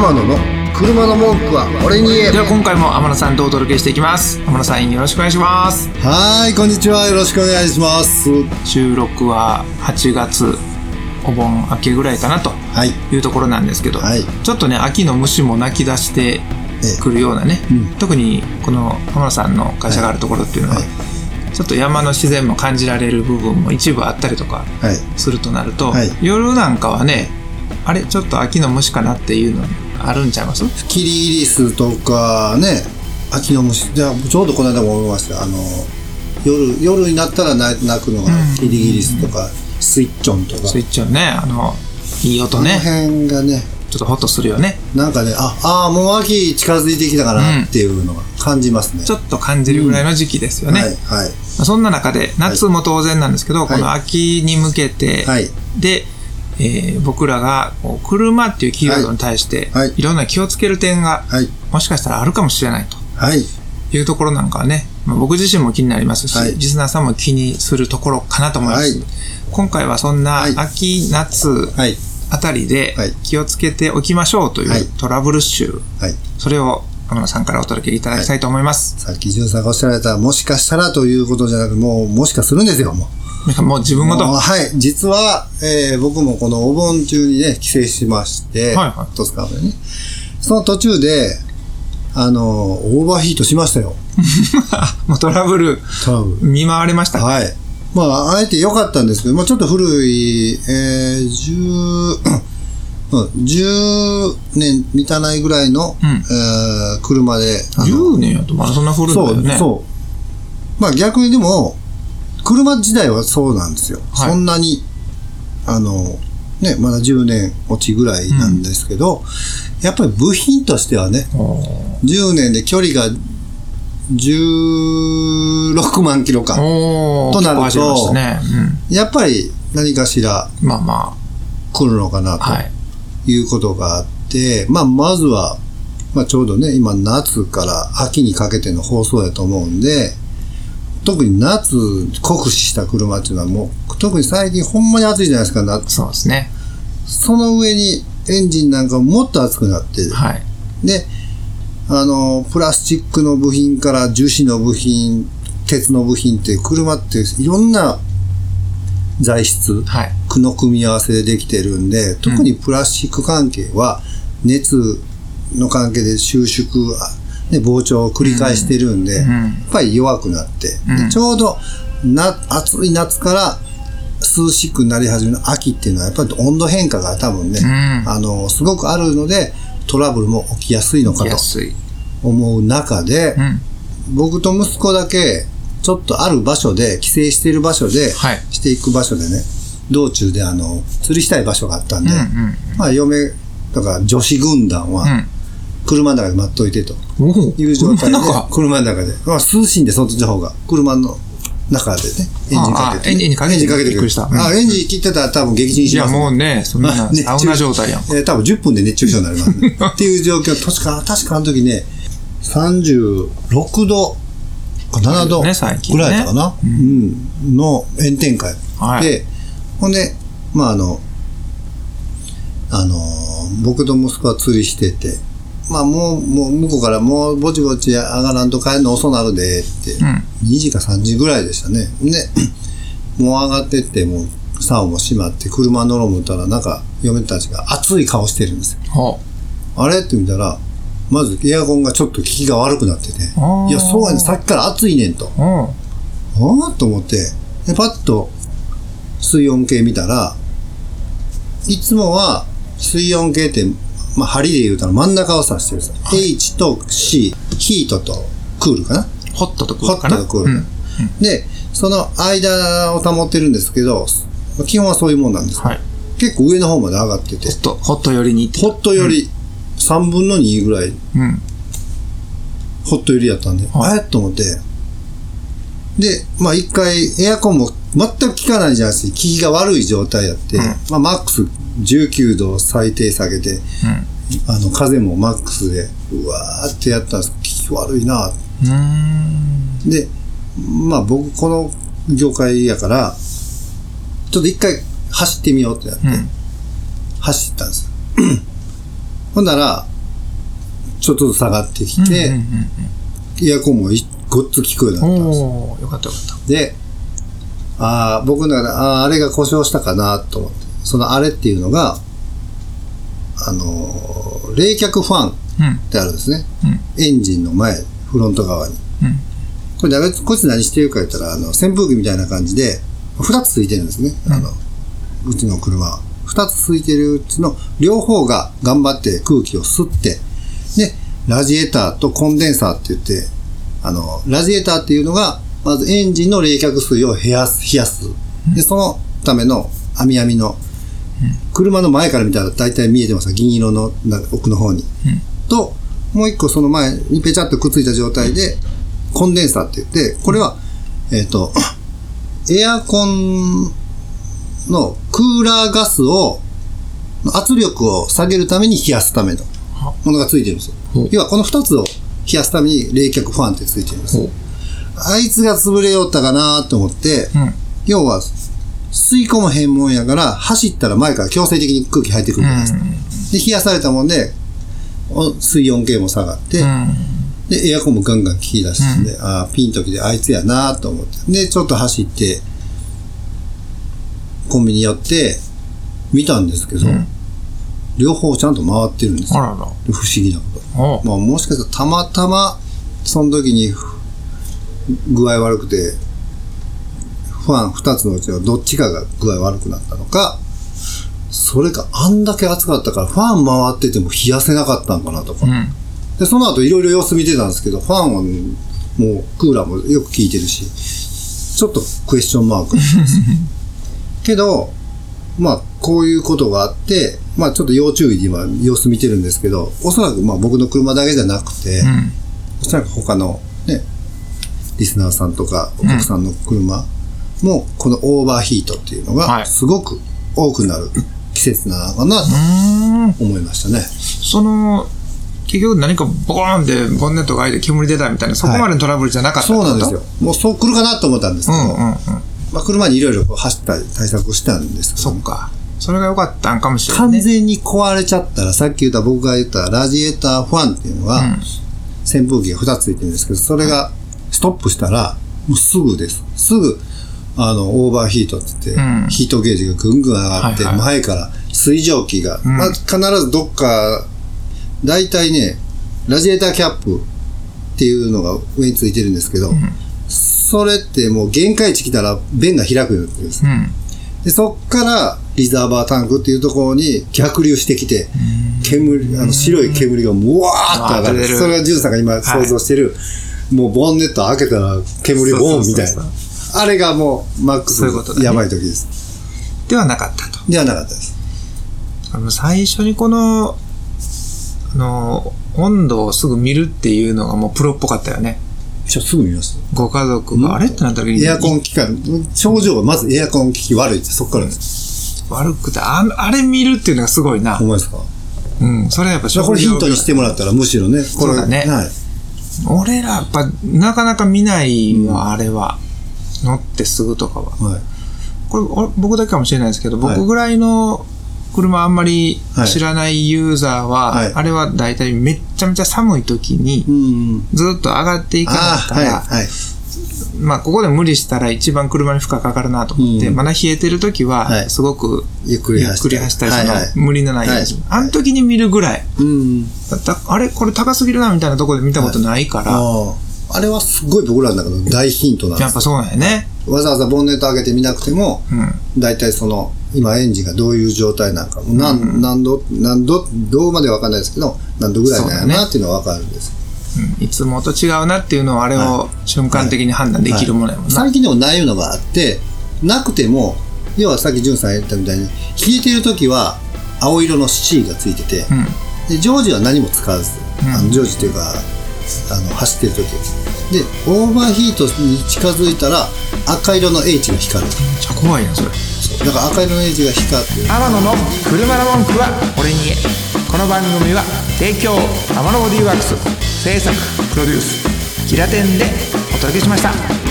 天野の車の文句は俺に言え。では今回も天野さんとお届けしていきます。天野さんよろしくお願いします。はいこんにちは。よろしくお願いします。収録は8月お盆明けぐらいかなとはい。いうところなんですけど、はい。ちょっとね秋の虫も鳴き出してくるようなね、うん。特にこの天野さんの会社があるところっていうのは、はい。ちょっと山の自然も感じられる部分も一部あったりとかはい。するとなると、はい。夜なんかはねあれちょっと秋の虫かなっていうのあるんちゃいます？キリギリスとかね。秋の虫。じゃあちょうどこの間も思いました。あの夜夜になったら鳴鳴くのがうん。キリギリスとかスイッチョンとか。スイッチをね。あのいい音このね辺がねちょっとホッとするよね。なんかねああーもう秋近づいてきたかなっていうのが感じますね、ちょっと感じるぐらいの時期ですよね、はいはい。まあそんな中で夏も当然なんですけど、はい。この秋に向けて、はい。で、えー僕らがこう車っていうキーワードに対して、はい。い。ろんな気をつける点がはい。もしかしたらあるかもしれないはい。というところなんかはね、まあ、僕自身も気になりますし、はい。リスナーさんも気にするところかなと思います、はい。今回はそんなはい。秋夏はい。あたりではい。気をつけておきましょうといはい。うトラブル集、はい。それを天野さんからお届けいただきたいと思います。さっき潤さんがおっしゃられたもしかしたらということじゃなくもうもしかするんですよもうもう自分ごと。はい。実は、えー僕もこのお盆中にね、帰省しまして、はいはいトスカーナでね。その途中で、あの、オーバーヒートしましたよ。もうトラブル多分。見舞われました。はい。まあ、あえて良かったんですけど、まあちょっと古い、えー、10、うん10年満たないぐらいの、うんえー車で、あの10年やとまだそんな古いんだそう、よね。そう。まあ逆にでも、車自体はそうなんですよ。はいそんなに、あの、ね、まだ10年落ちぐらいなんですけど、やっぱり部品としてはね、おー10年で距離が16万キロか。となると結構走りましたね。やっぱり何かしらうん。まあま来るのかなあ、はい。ということがあって、まあまずは、まあちょうどね、今夏から秋にかけての放送やと思うんで、特に夏酷使した車っていうのはもう、特に最近ほんまに暑いじゃないですか、夏。そうですね。その上にエンジンなんかもっと熱くなって、はい。で、あの、プラスチックの部品から樹脂の部品、鉄の部品って車っていろんな材質、はい。の組み合わせでできてるんで、特にプラスチック関係は熱の関係で収縮、あね、膨張を繰り返してるんで、うん。やっぱり弱くなって、うん。でちょうどな暑い夏から涼しくなり始める秋っていうのはやっぱり温度変化が多分ね、うん。あの、すごくあるのでトラブルも起きやすいのかと。思う中で、うん。僕と息子だけちょっとある場所で、帰省している場所で、はい。していく場所でね、道中であの、釣りしたい場所があったんで、うんうん。まあ嫁とか女子軍団は、車の中で待っといてと。いう状態で、車の中で、まあ涼しいんで、そっちの方が、車の中でね、エンジンかけて、ああエンジンにかけてエンジンかけてびっくりした。うん。あ、エンジン切ってたら多分撃沈いやします、もうね、そんなサウナ状態やん。えー多分10分で熱中症になります、ね、っていう状況、確か、確かあの時ね、36度か7度ぐらいだったかな、うん、の炎天下はい。で、ほんで、まああの、あのー、僕と息子は釣りしてて、まあもう、もう向こうからもうぼちぼち上がらんと帰るの遅なるでって、うん。2時か3時ぐらいでしたね。で、もう上がってって、もう、竿も閉まって、車乗ろう思ったら、なんか、嫁たちが熱い顔してるんですよ。ほあれ？って見たら、まずエアコンがちょっと効きが悪くなってて、いや、そうやねんさっきから暑いねんと。ああと思って、で、パッと水温計見たら、いつもは水温計って、まあ、針で言うたら真ん中を指してるんですよ。H と C、ヒートとクールかな？ホットとクーホルかな？ットとクール。うん。で、その間を保ってるんですけど、基本はそういうもんなんです。はい。結構上の方まで上がっててホ、ット、ホット寄りに。ホットより3分の2ぐらいうん。ホット寄りやったんで、はいあれ？と思って、で、まあ一回エアコンも全く効かないじゃないですか、効きが悪い状態やって、うんまあマックス19度最低下げて、うあの風もマックスで、うわーってやったんです効き悪いな。で、まあ僕この業界やから、ちょっと一回走ってみようってやって、うん。走ったんですよ。ほんなら、ちょっとずつ下がってきて、エアコンもいごっつ効くようになったんですよ。よかったよかっで、ああ、僕の中で、ああ、あれが故障したかなと思って、そのあれっていうのが、あのー冷却ファンっ。てあるんですね。うん。エンジンの前、フロント側に。うん。これ誰、こいつ何してるか言ったら、あの、扇風機みたいな感じで、二つついてるんですね。あの、うちの車は。二つついてるうちの両方が頑張って空気を吸って、で、ラジエーターとコンデンサーって言って、あの、ラジエーターっていうのが、まずエンジンの冷却水を冷やす、冷やす。で、そのための網網の、車の前から見たら大体見えてます銀色のな奥の方に。と、もう一個その前にペチャッとくっついた状態で、コンデンサーって言って、これは、えっ、と、エアコンのクーラーガスを、圧力を下げるために冷やすためのものがついてるんですよ。要はこの二つを冷やすために冷却ファンってついてるんです。あいつが潰れよったかなと思って、うん。要は吸い込む変もんやから、走ったら前から強制的に空気入ってくるじゃないですか。で、冷やされたもんで、お水温計も下がって、うん。で、エアコンもガンガン効き出して、ああ、ピンときであいつやなと思って。で、ちょっと走って、コンビニ寄って、見たんですけど、うん両方ちゃんと回ってるんですよ。あらら。不思議なこと。まあ、もしかしたらたまたま、その時に具合悪くて、ファン2つのうちのどっちかが具合悪くなったのか、それかあんだけ暑かったからファン回ってても冷やせなかったんかなとか。うん。で、その後いろいろ様子見てたんですけど、ファンはもうクーラーもよく効いてるし、ちょっとクエスチョンマーク。けど、まあ、こういうことがあって、まあちょっと要注意で今様子見てるんですけど、おそらくまあ僕の車だけじゃなくて、うん。おそらく他のね、リスナーさんとかお客さんの車もこのオーバーヒートっていうのはいがすごく多くなる季節なのかな。と思いましたね。その、結局何かボコーンってボンネットが開いて煙出たみたいな、そこまでのトラブルじゃなかったそうなんですよ。。もうそう来るかなと思ったんですけど、うんうんうん。まあ、車にいろいろ走ったり対策をしたんですけどそっか。それが良かったんかもしれない、ね。完全に壊れちゃったら、さっき言った僕が言ったラジエーターファンっていうのは、うん扇風機が2つついてるんですけど、それがストップしたら、もうすぐです。すぐ、あの、オーバーヒートって言って、うんヒートゲージがぐんぐん上がって、はいはい前から水蒸気が、うんまあ、必ずどっか、大体ね、ラジエーターキャップっていうのが上についてるんですけど、それってもう限界値来たら弁が開くようになってるんです。うん。で、そっからリザーバータンクっていうところに逆流してきて、煙、あの白い煙がもうわーっと上がる。それがジュンさんが今想像してる、もうボンネット開けたら煙ボーンみたいな。あれがもうマックスやばい時です。ではなかったと。ではなかったです。あの最初にこの、あの、温度をすぐ見るっていうのがもうプロっぽかったよね。ちょ、すぐ見ます。ご家族が、あれってなった時に。エアコン機関、症状がまずエアコン機器悪いってそっからです。悪くて、ああれ見るっていうのがすごいなほ。んまですか？うん。それはやっぱこれヒントにしてもらったらむしろね、これねはい。俺らやっぱなかなか見ないわ、あれは。乗ってすぐとかは。はい。これ俺僕だけかもしれないですけど、はい僕ぐらいの車あんまり知らないユーザーは、はいあれは大体めっちゃめちゃ寒い時にうん。ずっと上がっていかない、から、はい。まあここで無理したら一番車に負荷かかるなと思って、うん。まだ冷えてる時ははい。すごくゆっくり走ったり。その。無理のないやつ、はい。あの時に見るぐらい。あれ？これ高すぎるなみたいなところで見たことないから、ああ。あれはすごい僕らの中の大ヒントなんですやっぱそうなんやね。わざわざボンネット開けてみなくても、うん。大体その、今エンジンがどういう状態なのか、何何度、何度、どうまではわかんないですけど、何度ぐらいなんやなっていうのはわかるんです。うん。いつもと違うなっていうのをあれを瞬間的に判断できるものやもんな、最近でもないのがあって、なくても、要はさっき潤さん言ったみたいに、冷えてる時は青色の C がついてて、うん。で、ジョージは何も使わず、うん。あのジョージというか、あの、走ってる時で、オーバーヒートに近づいたら赤色の H が光る。めっちゃ怖いなそれ。だから赤色の H が光って、天野の車の文句は俺に言え。この番組は提供天野ボディーワークス制作プロデュースキラテンでお届けしました。